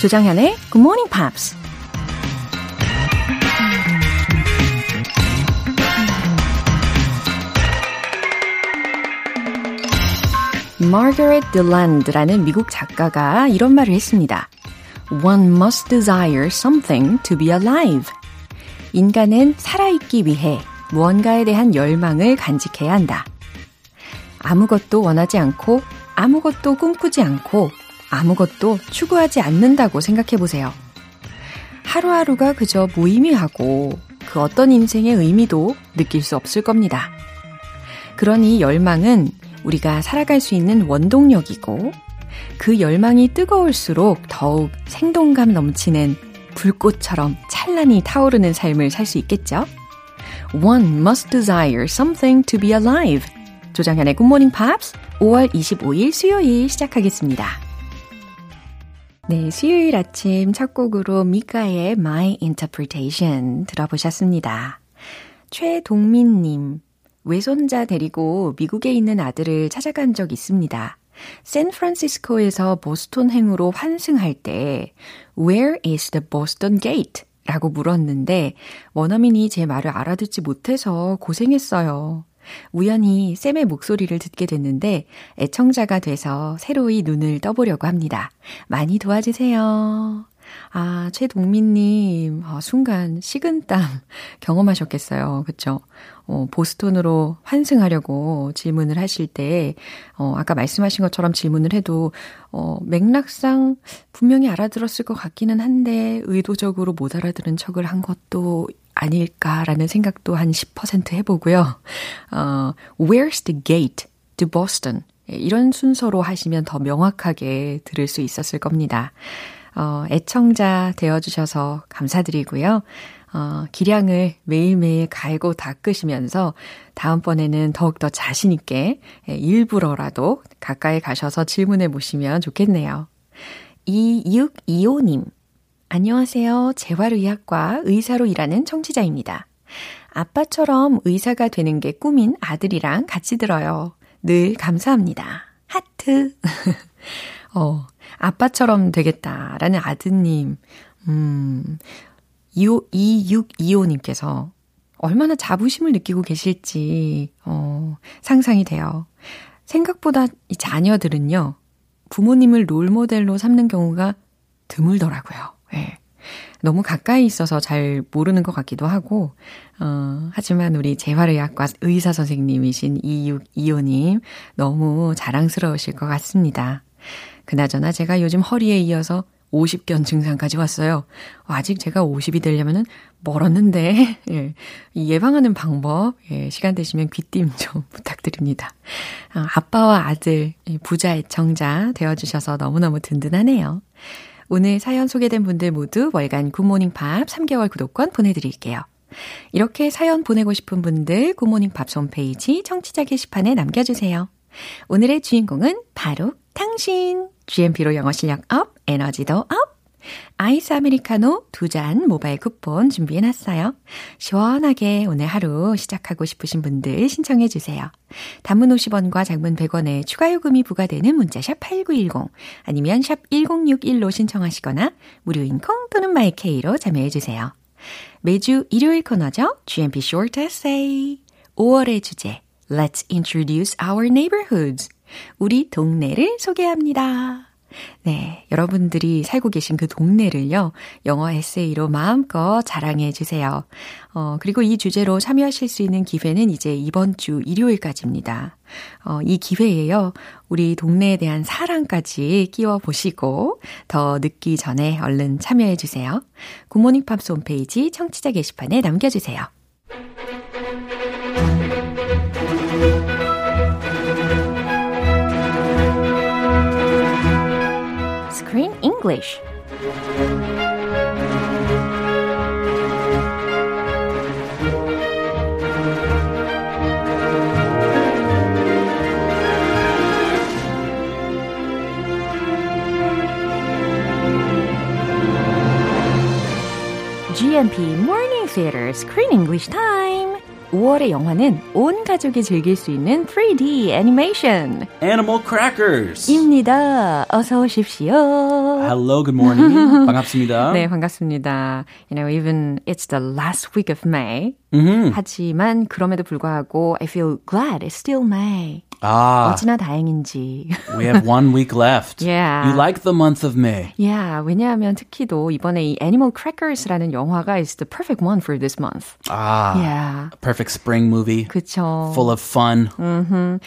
조장현의 Good Morning Pops. 마거렛 딜란드라는 미국 작가가 이런 말을 했습니다. One must desire something to be alive. 인간은 살아있기 위해 무언가에 대한 열망을 간직해야 한다. 아무것도 원하지 않고 아무것도 꿈꾸지 않고 아무것도 추구하지 않는다고 생각해 보세요. 하루하루가 그저 무의미하고 그 어떤 인생의 의미도 느낄 수 없을 겁니다. 그러니 열망은 우리가 살아갈 수 있는 원동력이고 그 열망이 뜨거울수록 더욱 생동감 넘치는 불꽃처럼 찬란히 타오르는 삶을 살 수 있겠죠? One must desire something to be alive. 조장현의 Morning Pops 5월 25일 수요일 시작하겠습니다. 네, 수요일 아침 첫 곡으로 미카의 My Interpretation 들어보셨습니다. 최동민님, 외손자 데리고 미국에 있는 아들을 찾아간 적 있습니다. 샌프란시스코에서 보스톤 행으로 환승할 때 Where is the Boston Gate? 라고 물었는데 원어민이 제 말을 알아듣지 못해서 고생했어요. 우연히 쌤의 목소리를 듣게 됐는데 애청자가 돼서 새로이 눈을 떠보려고 합니다. 많이 도와주세요. 아, 최동민님, 아, 순간 식은땀 경험하셨겠어요. 그쵸? 어, 보스톤으로 환승하려고 질문을 하실 때, 어, 아까 말씀하신 것처럼 질문을 해도, 어, 맥락상 분명히 알아들었을 것 같기는 한데, 의도적으로 못 알아들은 척을 한 것도 아닐까라는 생각도 한 10% 해보고요. 어, Where's the gate to Boston? 이런 순서로 하시면 더 명확하게 들을 수 있었을 겁니다. 어, 애청자 되어주셔서 감사드리고요. 어, 기량을 매일매일 갈고 닦으시면서 다음번에는 더욱더 자신있게 예, 일부러라도 가까이 가셔서 질문해 보시면 좋겠네요. 2625님. 안녕하세요. 재활의학과 의사로 일하는 청취자입니다. 아빠처럼 의사가 되는 게 꿈인 아들이랑 같이 들어요. 늘 감사합니다. 하트. 어, 아빠처럼 되겠다라는 아드님, 음, 2625님께서 얼마나 자부심을 느끼고 계실지, 어, 상상이 돼요. 생각보다 이 자녀들은요, 부모님을 롤모델로 삼는 경우가 드물더라고요. 예. 너무 가까이 있어서 잘 모르는 것 같기도 하고, 어, 하지만 우리 재활의학과 의사 선생님이신 2625님, 너무 자랑스러우실 것 같습니다. 그나저나 제가 요즘 허리에 이어서 50견 증상까지 왔어요. 아직 제가 50이 되려면은 멀었는데, 예. 예방하는 방법, 예. 시간 되시면 귀띔 좀 부탁드립니다. 아, 아빠와 아들, 부자 애청자 되어주셔서 너무너무 든든하네요. 오늘 사연 소개된 분들 모두 월간 굿모닝 팝스 3개월 구독권 보내드릴게요. 이렇게 사연 보내고 싶은 분들 굿모닝 팝스 홈페이지 청취자 게시판에 남겨주세요. 오늘의 주인공은 바로 당신! GMP로 영어 실력 up, 에너지도 up! 아이스 아메리카노 두 잔 모바일 쿠폰 준비해놨어요. 시원하게 오늘 하루 시작하고 싶으신 분들 신청해 주세요. 단문 50원과 장문 100원에 추가 요금이 부과되는 문자 샵 8910 아니면 샵 1061로 신청하시거나 무료인 콩 또는 마이케이로 참여해 주세요. 매주 일요일 코너죠. GMP Short Essay 5월의 주제 Let's introduce our neighborhoods. 우리 동네를 소개합니다. 네, 여러분들이 살고 계신 그 동네를요, 영어 에세이로 마음껏 자랑해 주세요. 어, 그리고 이 주제로 참여하실 수 있는 기회는 이제 이번 주 일요일까지입니다. 어, 이 기회에요, 우리 동네에 대한 사랑까지 키워 보시고, 더 늦기 전에 얼른 참여해 주세요. 굿모닝 팝스 홈페이지 청취자 게시판에 남겨주세요. English. GMP Morning Theater Screen English Time. 5월의 영화는 온 가족이 즐길 수 있는 3D 애니메이션. Animal Crackers. 입니다. 어서 오십시오. Hello, good morning. 반갑습니다. 네, 반갑습니다. You know, even it's the last week of May. Mm-hmm. 하지만 그럼에도 불구하고 I feel glad it's still May. Ah, 어찌나 다행인지. we have one week left. Yeah. You like the month of May. yeah, 왜냐하면 특히도 이번에 이 Animal Crackers라는 영화가 is the perfect one for this month. Ah, Yeah. perfect spring movie. 그쵸. Full of fun.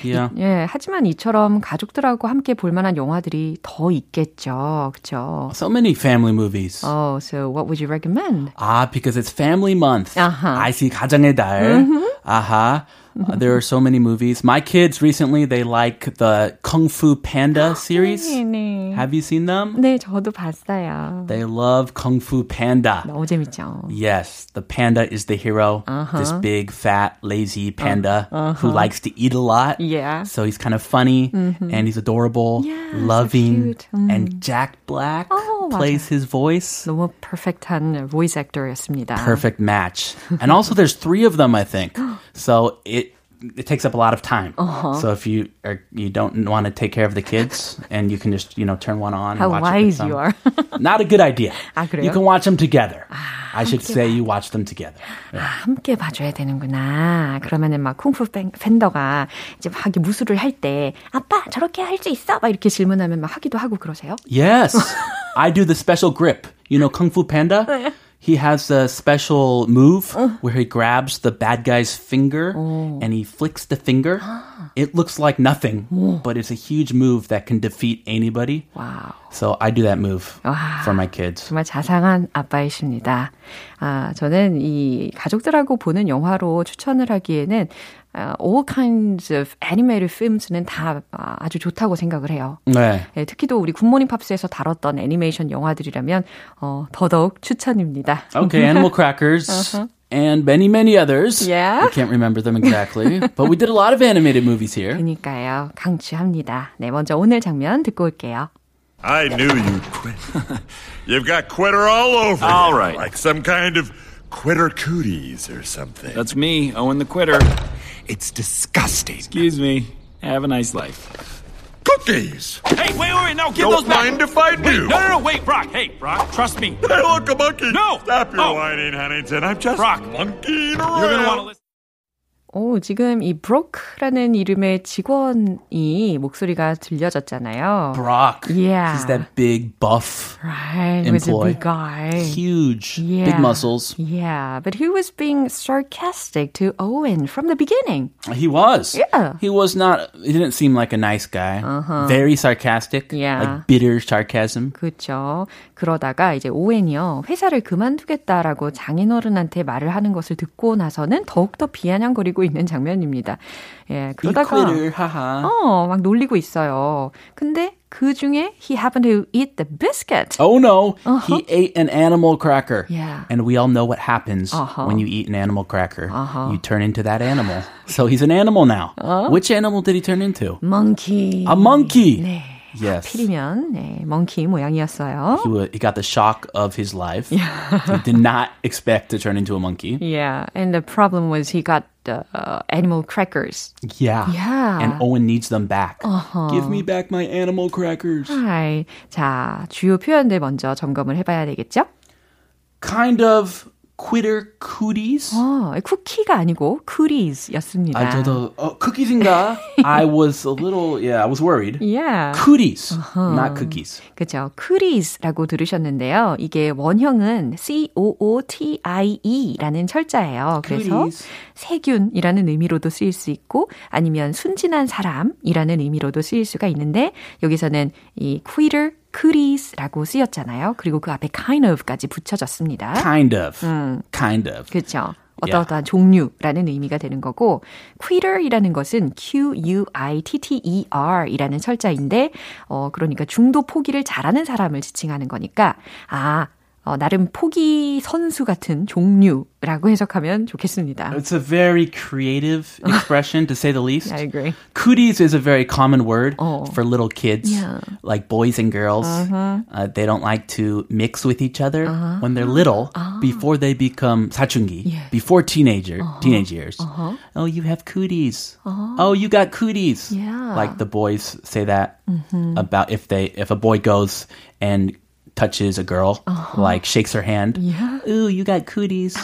Yeah. 예, 하지만 이처럼 가족들하고 함께 볼 만한 영화들이 더 있겠죠. 그쵸? So many family movies. Oh, so what would you recommend? Ah, because it's family month. Uh-huh. I see 가정의 달. Aha. Uh, there are so many movies. My kids recently they like the Kung Fu Panda series. 네. Have you seen them? 네, 저도 봤어요. They love Kung Fu Panda. 너무 재밌죠. Yes, the panda is the hero. Uh-huh. This big, fat, lazy panda who likes to eat a lot. Yeah. So he's kind of funny and he's adorable, Yeah, so loving. cute. Mm. And Jack Black Oh, plays his voice. 너무 perfect한 voice actor였습니다. Perfect match. and also there's three of them, I think. So it it takes up a lot of time. Uh-huh. So if you are you don't want to take care of the kids and you can just, you know, turn one on How and watch it with wise them. you are. Not a good idea. 아, 그래요? You can watch them together. I should say you watch them together. 함께 봐줘야 되는구나. 그러면은 막 쿵푸 팬- 팬더가 이제 막 이렇게 무술을 할 때 아빠 저렇게 할 수 있어? 막 이렇게 질문하면 막 하기도 하고 그러세요? Yes. I do the special grip. You know Kung Fu Panda? He has a special move where he grabs the bad guy's finger and he flicks the finger. It looks like nothing, but it's a huge move that can defeat anybody. 와우. So I do that move 와. for my kids. 정말 자상한 아빠이십니다. 아, 저는 이 가족들하고 보는 영화로 추천을 하기에는 아, all kinds of animated films는 다 아, 아주 좋다고 생각을 해요. 네. 예, 특히도 우리 굿모닝 팝스에서 다뤘던 애니메이션 영화들이라면 어, 더더욱 추천입니다. Okay, Animal Crackers. And many, many others. Yeah. I can't remember them exactly. but we did a lot of animated movies here. 그러니까요. 강추합니다. 네, 먼저 오늘 장면 듣고 올게요. I knew you'd quit. You've got quitter all over. All you, right. Like some kind of quitter cooties or something. That's me, Owen the Quitter. it's disgusting. Excuse me. Have a nice life. Cookies! Hey, wait, wait, wait, no, give Don't those back. mind if I do. No, no, no, wait, Brock. Hey, Brock, trust me. Hey, look, a monkey! No! Stop your Oh. whining, Huntington. I'm just Brock. monkeying around. You're gonna want to listen. 오, 지금 이 브로크라는 이름의 직원이 목소리가 들려졌잖아요. Brock. Yeah. He's that big, buff, Right, employee. big guy. huge, Yeah. big muscles. Yeah, but he was being sarcastic to Owen from the beginning. He was. Yeah. He was not, he didn't seem like a nice guy. Very sarcastic. Yeah. Like bitter sarcasm. 그렇죠. 그러다가 이제 오웬이요 회사를 그만두겠다라고 장인어른한테 말을 하는 것을 듣고 나서는 더욱더 비아냥거리고 있는 장면입니다. 예, You 그러다가 quitter, haha. 어, 막 놀리고 있어요. 근데 그 중에 he happened to eat the biscuit. Oh no, he ate an animal cracker. Yeah. And we all know what happens Uh-huh. when you eat an animal cracker. You turn into that animal. So he's an animal now. Which animal did he turn into? monkey. A monkey. 네. Yes. 필이면 네, monkey 모양이었어요. He, wa- he got the shock of his life. he did not expect to turn into a monkey. Yeah, and the problem was he got uh, animal crackers. Yeah. Yeah. And Owen needs them back. Give me back my animal crackers. Hi. 자, 주요 표현들 먼저 점검을 해봐야 되겠죠? Kind of quitter cooties. 어, 쿠키가 아니고 cooties였습니다. 아, 저도 어, cookies인가? I was a little, yeah, I was worried. Yeah. Cooties, not cookies. 그죠. cooties라고 들으셨는데요. 이게 원형은 C-O-O-T-I-E라는 철자예요. 그래서 Cooties. 세균이라는 의미로도 쓰일 수 있고 아니면 순진한 사람이라는 의미로도 쓰일 수가 있는데 여기서는 이 quitter, cooties라고 쓰였잖아요. 그리고 그 앞에 kind of까지 붙여졌습니다. Kind of. Kind of. 그렇죠. 어떠어떠한 종류라는 의미가 되는 거고 quitter이라는 것은 Q-U-I-T-T-E-R 이라는 철자인데 어 그러니까 중도 포기를 잘하는 사람을 지칭하는 거니까 아 어, 나름 포기 선수 같은 종류라고 해석하면 좋겠습니다. It's a very creative expression to say the least. I agree. Cooties is a very common word Oh. for little kids, Yeah. like boys and girls. Uh, they don't like to mix with each other when they're little before they become 사춘기, Yeah. before teenager teenage years. Oh, you have cooties. Oh, you got cooties. Yeah. Like the boys say that about if they if a boy goes and touches a girl, like shakes her hand. Yeah. Ooh, you got cooties.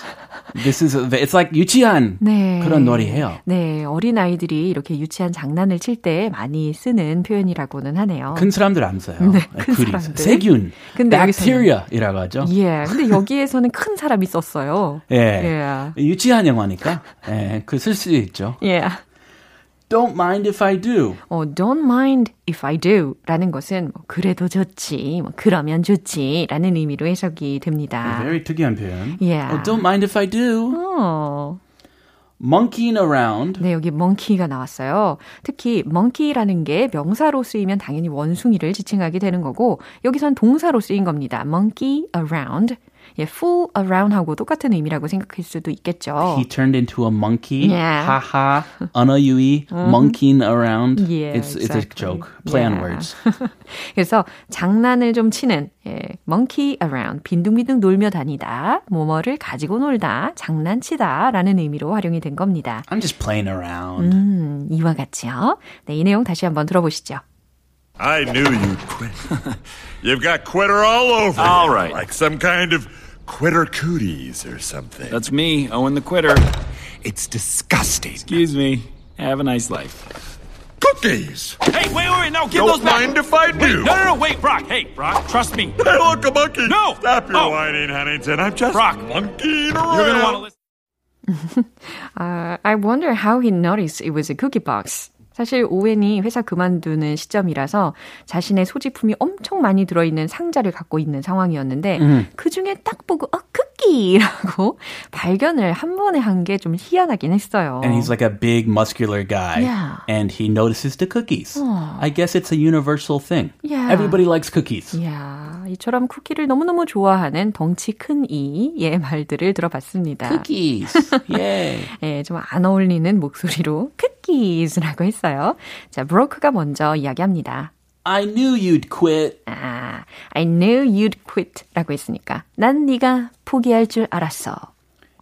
this is a, it's like 유치한 네. 그런 놀이해요. 네, 어린 아이들이 이렇게 유치한 장난을 칠 때 많이 쓰는 표현이라고는 하네요. 큰 사람들 안 써요. 네, 큰 그리 사람들. 세균, 근데 bacteria이라고 하죠. 예, 근데 여기에서는 큰 사람이 썼어요. 예. 예. 유치한 영화니까 예, 그 쓸 수 있죠. 예. Don't mind if I do. 어, don't mind if I do 라는 것은 뭐, 그래도 좋지, 뭐, 그러면 좋지 라는 의미로 해석이 됩니다. Very 특이한 표현. Yeah. Oh, don't mind if I do. 어, Monkeying around. 네, 여기 monkey가 나왔어요. 특히 monkey라는 게 명사로 쓰이면 당연히 원숭이를 지칭하게 되는 거고 여기선 동사로 쓰인 겁니다. monkey around. 예, fool around 하고 똑같은 의미라고 생각할 수도 있겠죠. He turned into a monkey. Yeah. 하하. 언어유희. Monkeying around. Yeah, it's, it's a exactly. joke. Play on Yeah. words. 그래서 장난을 좀 치는 예, monkey around 빈둥빈둥 놀며 다니다 뭐뭐를 가지고 놀다 장난치다 라는 의미로 활용이 된 겁니다. I'm just playing around. 음, 이와 같이요. 네, 이 내용 다시 한번 들어보시죠. I knew you'd quit. You've got quitter all over. All right. Like some kind of quitter cooties or something. That's me, Owen the quitter. it's disgusting. Excuse me. Have a nice life. Cookies! Hey, wait, wait, wait, no, give Don't those back. mind if I do. No, no, no, wait, Brock. Hey, Brock, trust me. Hey, look, a monkey! No! Stop your Oh. whining, Huntington. I'm just Brock. monkeying around. You're gonna want to listen. Uh, I wonder how he noticed it was a cookie box. 사실 오웬이 회사 그만두는 시점이라서 자신의 소지품이 엄청 많이 들어있는 상자를 갖고 있는 상황이었는데 그 중에 딱 보고 어 쿠키라고 발견을 한 번에 한 게 좀 희한하긴 했어요. And he's like a big muscular guy. Yeah. And he notices the cookies. I guess it's a universal thing. Yeah. Everybody likes cookies. 이야, 이처럼 쿠키를 너무너무 좋아하는 덩치 큰 이의 말들을 들어봤습니다. Cookies. Yay. 예, 좀 안 어울리는 목소리로 cookies라고 했어요. 자, 브로크가 먼저 이야기합니다. I knew you'd quit. 아, I knew you'd quit 라고 했으니까 난 네가 포기할 줄 알았어.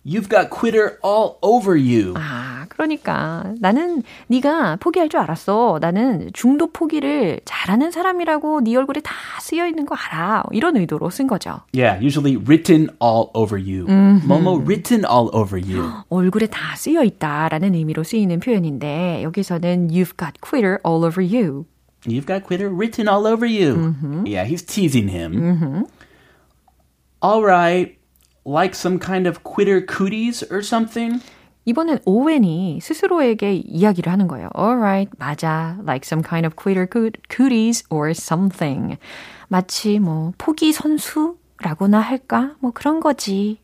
You've got quitter all over you. 아, 그러니까 나는 네가 포기할 줄 알았어. 나는 중도 포기를 잘하는 사람이라고 네 얼굴에 다 쓰여 있는 거 알아. 이런 의도로 쓴 거죠. Yeah, usually written all over you. Momo written all over you. 얼굴에 다 쓰여 있다라는 의미로 쓰이는 표현인데 여기서는 you've got quitter all over you. You've got quitter written all over you. Yeah, he's teasing him. All right, like some kind of quitter cooties or something? 이번엔 오웬이 스스로에게 이야기를 하는 거예요. Alright, 맞아. Like some kind of quitter coo- cooties or something. 마치 뭐 포기 선수라고나 할까? 뭐 그런 거지.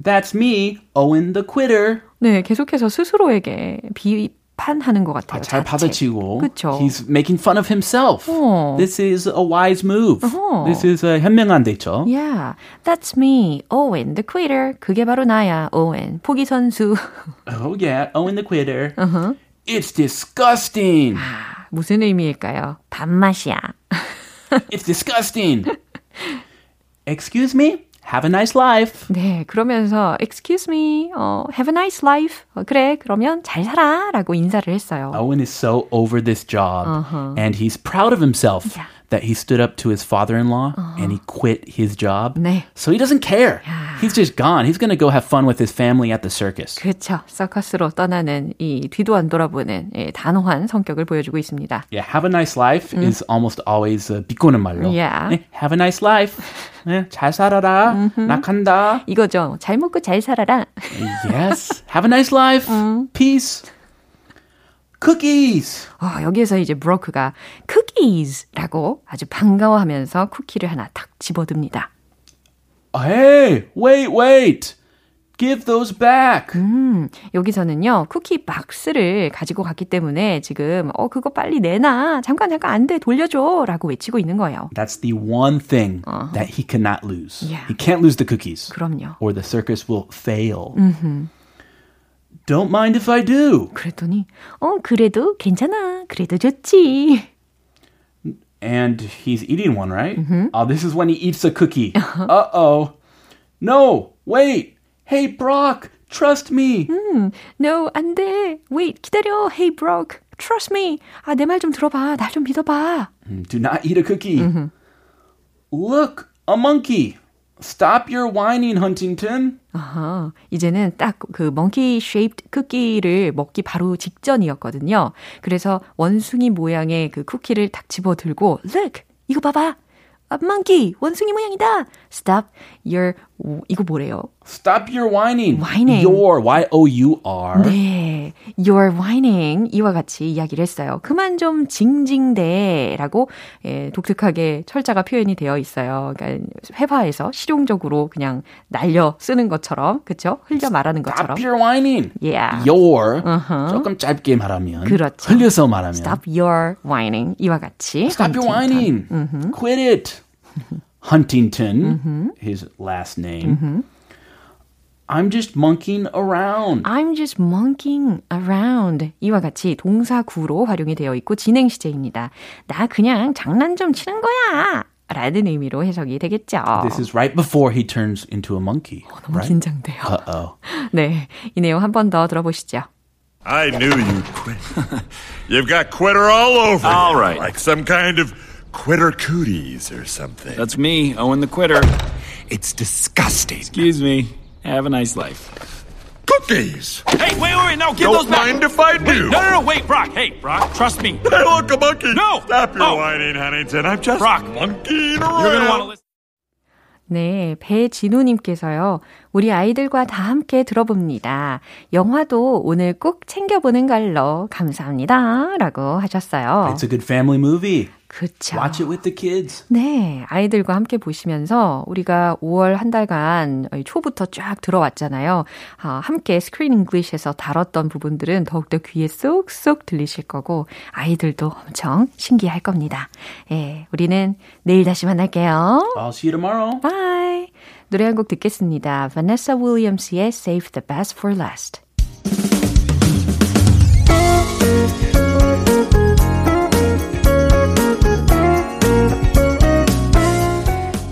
That's me, Owen the quitter. 네, 계속해서 스스로에게 비 판하는 것 같아요. 잘 자책. 받아치고. 그쵸. He's making fun of himself. 어. This is a wise move. 어허. This is a 현명한 대처. Yeah, that's me, Owen, the quitter. 그게 바로 나야, Owen, 포기 선수. Oh yeah, Owen the quitter. It's disgusting. 무슨 의미일까요? 밥맛이야. It's disgusting. Excuse me? Have a nice life. 네, 그러면서 excuse me, 어, have a nice life. 어, 그래, 그러면 잘 살아 라고 인사를 했어요. Owen is so over this job and he's proud of himself Yeah. that he stood up to his father-in-law and he quit his job. 네. So he doesn't care. He's just gone. He's going to go have fun with his family at the circus. 그렇죠. 서커스로 떠나는 이 뒤도 안 돌아보는 예, 단호한 성격을 보여주고 있습니다. Yeah, have a nice life is almost always uh, 비꼬는 말로. Yeah. 네, have a nice life. 네, 잘 살아라. 나 간다. 이거죠. 잘 먹고 잘 살아라. Yes. Have a nice life. Peace. Cookies. 어, 여기에서 이제 브로크가 cookies라고 아주 반가워하면서 쿠키를 하나 탁 집어듭니다. Hey, wait, wait. Give those back. 음, 여기서는요, 쿠키 박스를 가지고 갔기 때문에 지금, 어, 그거 빨리 내놔. 잠깐, 잠깐, 안 돼. 돌려줘. 라고 외치고 있는 거예요. That's the one thing that he cannot lose. Yeah. He can't lose the cookies. 그럼요. Or the circus will fail. Don't mind if I do. 그랬더니, 어, 그래도 괜찮아. 그래도 좋지. And he's eating one, right? Oh, this is when he eats a cookie. Uh oh. No, wait. Hey, Brock, trust me. No, 안 돼. Wait, 기다려. Hey, Brock. Trust me. 아, 내 말 좀 들어봐. 날 좀 믿어봐. Do not eat a cookie. Look, a monkey. Stop your whining, Huntington. 아하, 이제는 딱 그 monkey shaped 쿠키를 먹기 바로 직전이었거든요. 그래서 원숭이 모양의 그 쿠키를 딱 집어 들고, look, 이거 봐봐. A monkey, 원숭이 모양이다. Stop your, 이거 뭐래요? Stop your whining. Whining. Your, Y-O-U-R. 네, you're whining 이와 같이 이야기를 했어요. 그만 좀 징징대 라고 예, 독특하게 철자가 표현이 되어 있어요. 그러니까 회화에서 실용적으로 그냥 날려 쓰는 것처럼, 그렇죠? 흘려 말하는 것처럼. Stop your whining. Yeah. Your. 조금 짧게 말하면. 그렇죠. 흘려서 말하면. Stop your whining 이와 같이. Stop your whining. Quit it. Huntington, his last name. I'm just monkeying around. I'm just monkeying around. 이와 같이 동사구로 활용이 되어 있고 진행 시제입니다. 나 그냥 장난 좀 치는 거야. 라는 의미로 해석이 되겠죠. This is right before he turns into a monkey. 너무 right? 긴장돼요. Uh-oh. 네, 이 내용 한 번 더 들어보시죠. I knew you'd quit. You've got quitter all over. All you, right. Like some kind of quitter cooties or something. That's me, Owen the quitter. it's disgusting. Excuse me. Have a nice life. Cookies! Hey, wait, wait, wait, no, give Don't those back. mind if I do. No, no, no, wait, Brock. Hey, Brock, trust me. Hey, look, a monkey! No! Stop your Oh. whining, Huntington. I'm just Brock. monkeying around. You're gonna want to listen. 네, 배진우님께서요, 우리 아이들과 다 함께 들어봅니다. 영화도 오늘 꼭 챙겨보는 걸로 감사합니다. 라고 하셨어요. It's a good family movie. 그쵸. Watch it with the kids. 네, 아이들과 함께 보시면서 우리가 5월 한 달간 초부터 쫙 들어왔잖아요. 아, 함께 Screen English에서 다뤘던 부분들은 더욱더 귀에 쏙쏙 들리실 거고 아이들도 엄청 신기할 겁니다. 예, 우리는 내일 다시 만날게요. I'll see you tomorrow. Bye. 노래 한 곡 듣겠습니다. Vanessa Williams의 Save the Best for Last.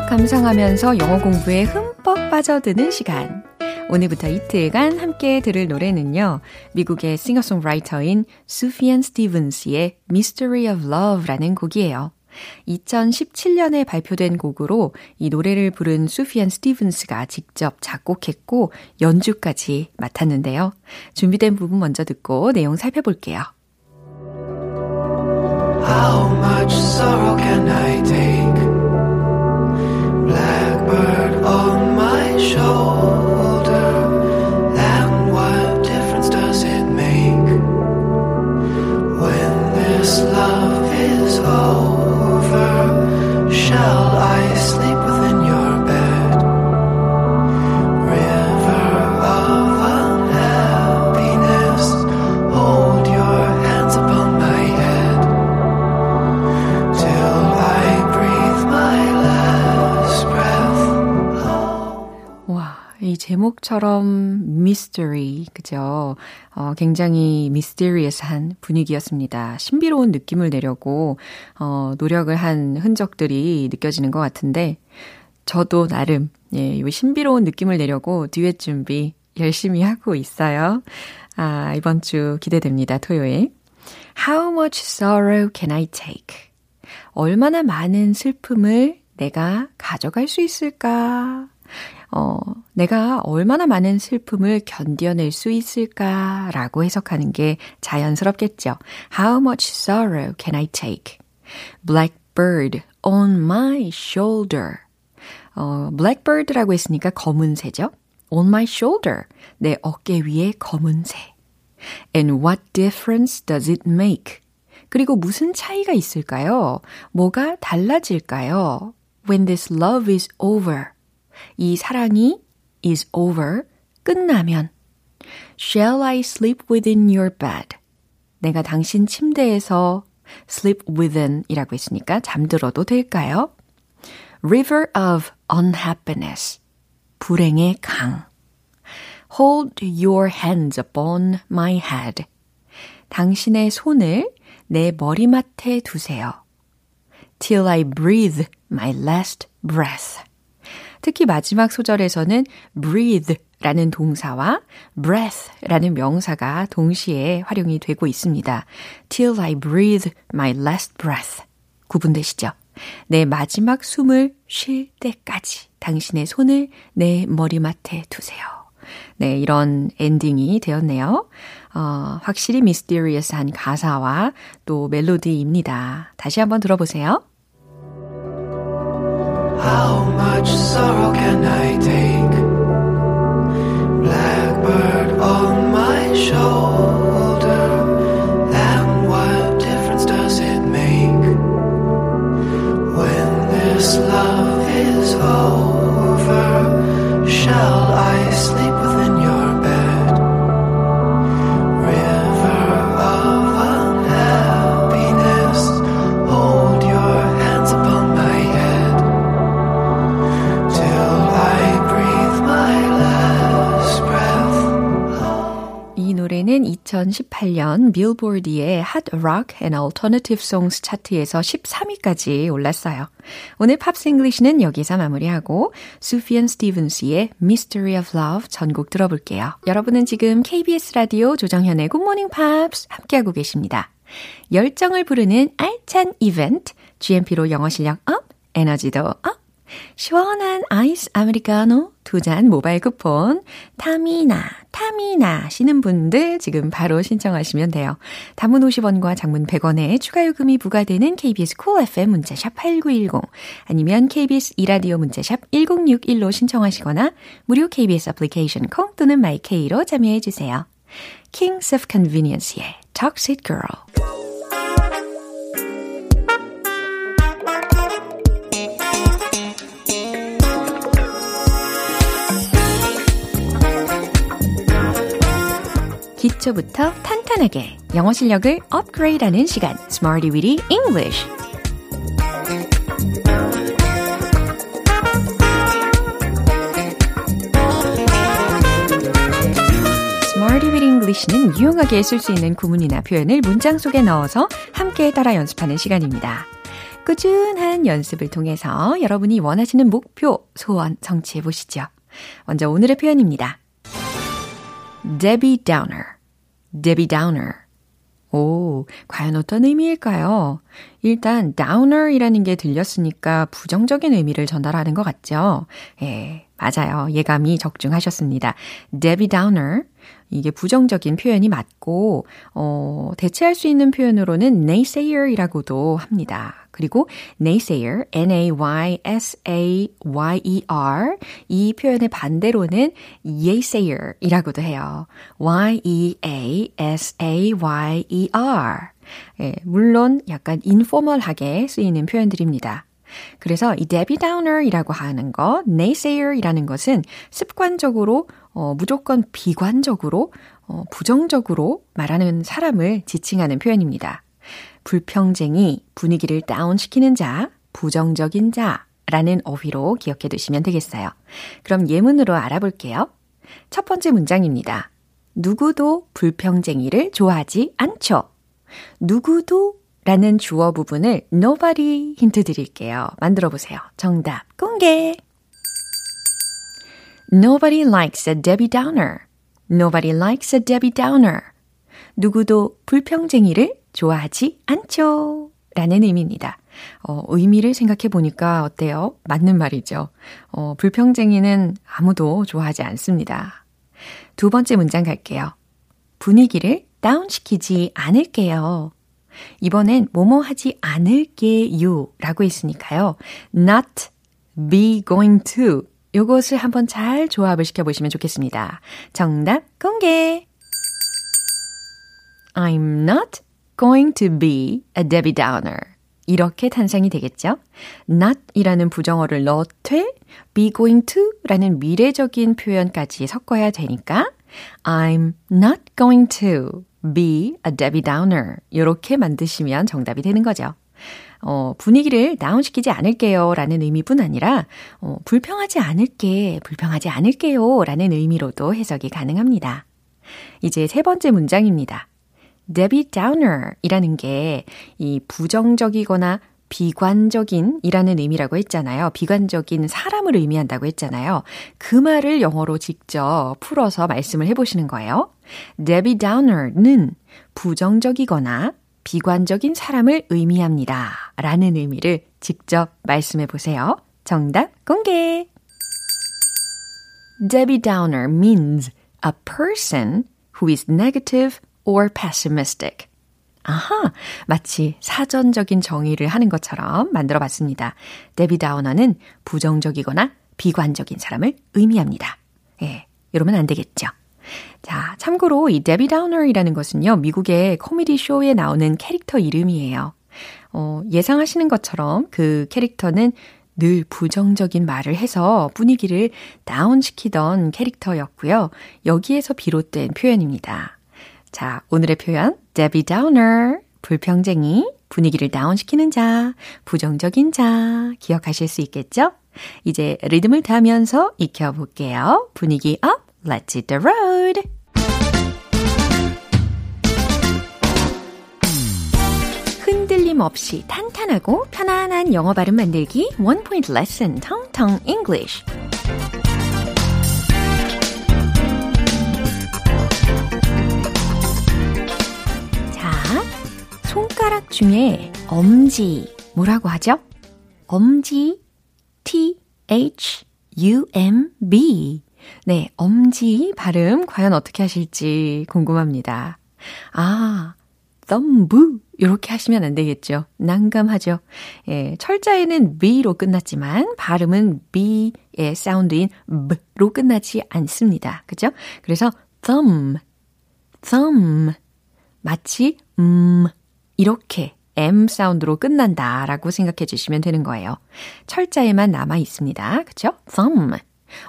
음악 감상하면서 영어 공부에 흠뻑 빠져드는 시간. 오늘부터 이틀간 함께 들을 노래는요. 미국의 싱어송라이터인 Sufjan Stevens의 Mystery of Love라는 곡이에요. 2017년에 발표된 곡으로 이 노래를 부른 수피안 스티븐스가 직접 작곡했고 연주까지 맡았는데요. 준비된 부분 먼저 듣고 내용 살펴볼게요. How much sorrow can I take? Over, shall I 제목처럼 mystery, 그죠? 어, 굉장히 mysterious한 분위기였습니다. 신비로운 느낌을 내려고, 어, 노력을 한 흔적들이 느껴지는 것 같은데, 저도 나름, 예, 이 신비로운 느낌을 내려고 듀엣 준비 열심히 하고 있어요. 아, 이번 주 기대됩니다. 토요일. How much sorrow can I take? 얼마나 많은 슬픔을 내가 가져갈 수 있을까? 어, 내가 얼마나 많은 슬픔을 견뎌낼 수 있을까라고 해석하는 게 자연스럽겠죠. How much sorrow can I take? Blackbird on my shoulder. 어, blackbird라고 했으니까 검은 새죠. on my shoulder. 내 어깨 위에 검은 새. And what difference does it make? 그리고 무슨 차이가 있을까요? 뭐가 달라질까요? When this love is over. 이 사랑이 is over. 끝나면. Shall I sleep within your bed? 내가 당신 침대에서 sleep within 이라고 했으니까 잠들어도 될까요? River of unhappiness. 불행의 강. Hold your hands upon my head. 당신의 손을 내 머리맡에 두세요. Till I breathe my last breath. 특히 마지막 소절에서는 breathe 라는 동사와 breath 라는 명사가 동시에 활용이 되고 있습니다. Till I breathe my last breath. 구분되시죠? 내 마지막 숨을 쉴 때까지 당신의 손을 내 머리맡에 두세요. 네, 이런 엔딩이 되었네요. 어, 확실히 미스테리어스한 가사와 또 멜로디입니다. 다시 한번 들어보세요. How much sorrow can I take? Blackbird on my shoulder. And what difference does it make? When this love is over, shall I 2018년 빌보드의 Hot Rock and Alternative Songs 차트에서 13위까지 올랐어요. 오늘 Pops English는 여기서 마무리하고 Sufjan Stevens의 Mystery of Love 전곡 들어볼게요. 여러분은 지금 KBS 라디오 조정현의 Morning Pops 함께하고 계십니다. 열정을 부르는 알찬 이벤트 GMP로 영어 실력 up, 에너지도 up. 시원한 아이스 아메리카노 두 잔 모바일 쿠폰 타미나 타미나 시는 분들 지금 바로 신청하시면 돼요. 단문 50원과 장문 100원에 추가 요금이 부과되는 KBS 콜 cool FM 문자샵 8910 아니면 KBS 이라디오 문자샵 1061로 신청하시거나 무료 KBS 애플리케이션 콩 또는 마이케이로 참여해 주세요. Kings of Convenience의 Toxic Girl 기초부터 탄탄하게 영어 실력을 업그레이드하는 시간 Smarty Weedy English Smarty English는 유용하게 쓸 수 있는 구문이나 표현을 문장 속에 넣어서 함께 따라 연습하는 시간입니다. 꾸준한 연습을 통해서 여러분이 원하시는 목표, 소원 성취해 보시죠. 먼저 오늘의 표현입니다. Debbie Downer. Debbie Downer. 오, 과연 어떤 의미일까요? 일단 downer이라는 게 들렸으니까 부정적인 의미를 전달하는 것 같죠? 예, 맞아요. 예감이 적중하셨습니다. Debbie Downer. 이게 부정적인 표현이 맞고, 어, 대체할 수 있는 표현으로는 naysayer이라고도 합니다. 그리고 naysayer, n-a-y-s-a-y-e-r 이 표현의 반대로는 yeasayer이라고도 해요. y-e-a-s-a-y-e-r 예, 물론 약간 인포멀하게 쓰이는 표현들입니다. 그래서 이 Debbie Downer이라고 하는 것, naysayer이라는 것은 습관적으로 어, 무조건 비관적으로 어, 부정적으로 말하는 사람을 지칭하는 표현입니다. 불평쟁이, 분위기를 다운시키는 자, 부정적인 자 라는 어휘로 기억해 두시면 되겠어요. 그럼 예문으로 알아볼게요. 첫 번째 문장입니다. 누구도 불평쟁이를 좋아하지 않죠. 누구도 라는 주어 부분을 nobody 힌트 드릴게요. 만들어 보세요. 정답 공개. Nobody likes a Debbie Downer. Nobody likes a Debbie Downer. 누구도 불평쟁이를 좋아하지 않죠. 라는 의미입니다. 어, 의미를 생각해 보니까 어때요? 맞는 말이죠. 어, 불평쟁이는 아무도 좋아하지 않습니다. 두 번째 문장 갈게요. 분위기를 다운시키지 않을게요. 이번엔 뭐뭐 하지 않을게요 라고 했으니까요. not be going to 요것을 한번 잘 조합을 시켜보시면 좋겠습니다. 정답 공개! I'm not going to be a Debbie Downer. 이렇게 탄생이 되겠죠? not 이라는 부정어를 넣되 be going to 라는 미래적인 표현까지 섞어야 되니까 I'm not going to be a Debbie Downer. 이렇게 만드시면 정답이 되는 거죠. 어, 분위기를 다운시키지 않을게요 라는 의미뿐 아니라 어, 불평하지 않을게, 불평하지 않을게요 라는 의미로도 해석이 가능합니다. 이제 세 번째 문장입니다. Debbie Downer 이라는 게 이 부정적이거나 비관적인 이라는 의미라고 했잖아요. 비관적인 사람을 의미한다고 했잖아요. 그 말을 영어로 직접 풀어서 말씀을 해보시는 거예요. Debbie Downer는 부정적이거나 비관적인 사람을 의미합니다. 라는 의미를 직접 말씀해 보세요. 정답 공개! Debbie Downer means a person who is negative or pessimistic. 아하, 마치 사전적인 정의를 하는 것처럼 만들어 봤습니다. 데비 다우너는 부정적이거나 비관적인 사람을 의미합니다. 예, 이러면 안 되겠죠. 자, 참고로 이 데비 다우너이라는 것은요, 미국의 코미디 쇼에 나오는 캐릭터 이름이에요. 어, 예상하시는 것처럼 그 캐릭터는 늘 부정적인 말을 해서 분위기를 다운시키던 캐릭터였고요. 여기에서 비롯된 표현입니다. 자, 오늘의 표현 Debbie Downer 불평쟁이 분위기를 다운시키는 자, 부정적인 자 기억하실 수 있겠죠? 이제 리듬을 타면서 익혀볼게요. 분위기 up, let's hit the road! 흔들림 없이 탄탄하고 편안한 영어 발음 만들기 Point Lesson Tong Tong English 손가락 중에 엄지 뭐라고 하죠? 엄지 T H U M B 네, 엄지 발음 과연 어떻게 하실지 궁금합니다. 아, thumb 이렇게 하시면 안 되겠죠. 난감하죠. 예, 철자에는 B로 끝났지만 발음은 B의 사운드인 B로 끝나지 않습니다. 그죠? 그래서 thumb, thumb 마치 음 이렇게 M 사운드로 끝난다라고 생각해 주시면 되는 거예요. 철자에만 남아 있습니다. 그죠? thumb.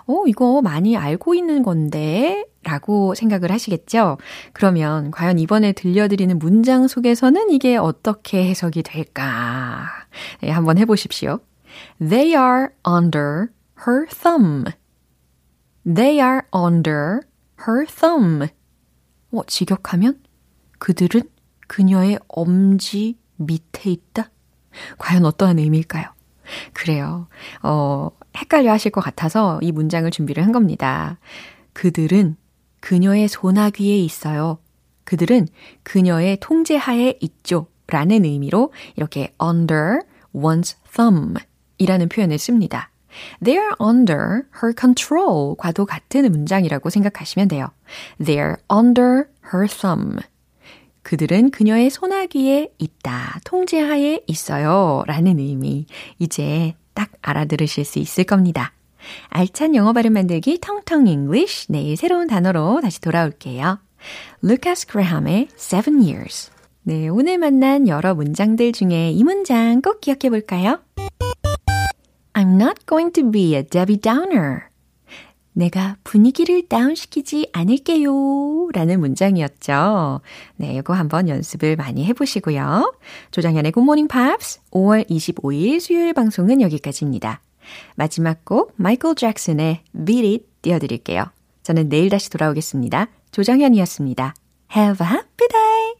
어, 이거 많이 알고 있는 건데, 라고 생각을 하시겠죠? 그러면 과연 이번에 들려드리는 문장 속에서는 이게 어떻게 해석이 될까? 네, 한번 해보십시오. They are under her thumb. They are under her thumb. 어, 직역하면? 그들은 그녀의 엄지 밑에 있다? 과연 어떠한 의미일까요? 그래요. 어, 헷갈려 하실 것 같아서 이 문장을 준비를 한 겁니다. 그들은 그녀의 소나귀에 있어요. 그들은 그녀의 통제하에 있죠. 라는 의미로 이렇게 under one's thumb 이라는 표현을 씁니다. They are under her control 과도 같은 문장이라고 생각하시면 돼요. They are under her thumb. 그들은 그녀의 소나귀에 있다, 통제하에 있어요. 라는 의미. 이제 딱 알아들으실 수 있을 겁니다. 알찬 영어 발음 만들기 텅텅 English. 내일 새로운 단어로 다시 돌아올게요. 루카스 그레함의 Seven Years. 네, 오늘 만난 여러 문장들 중에 이 문장 꼭 기억해 볼까요? I'm not going to be a Debbie Downer. 내가 분위기를 다운시키지 않을게요. 라는 문장이었죠. 네, 이거 한번 연습을 많이 해보시고요. 조장현의 Morning Pops 5월 25일 수요일 방송은 여기까지입니다. 마지막 곡 마이클 잭슨의 Beat It 띄워드릴게요. 저는 내일 다시 돌아오겠습니다. 조정현이었습니다. Have a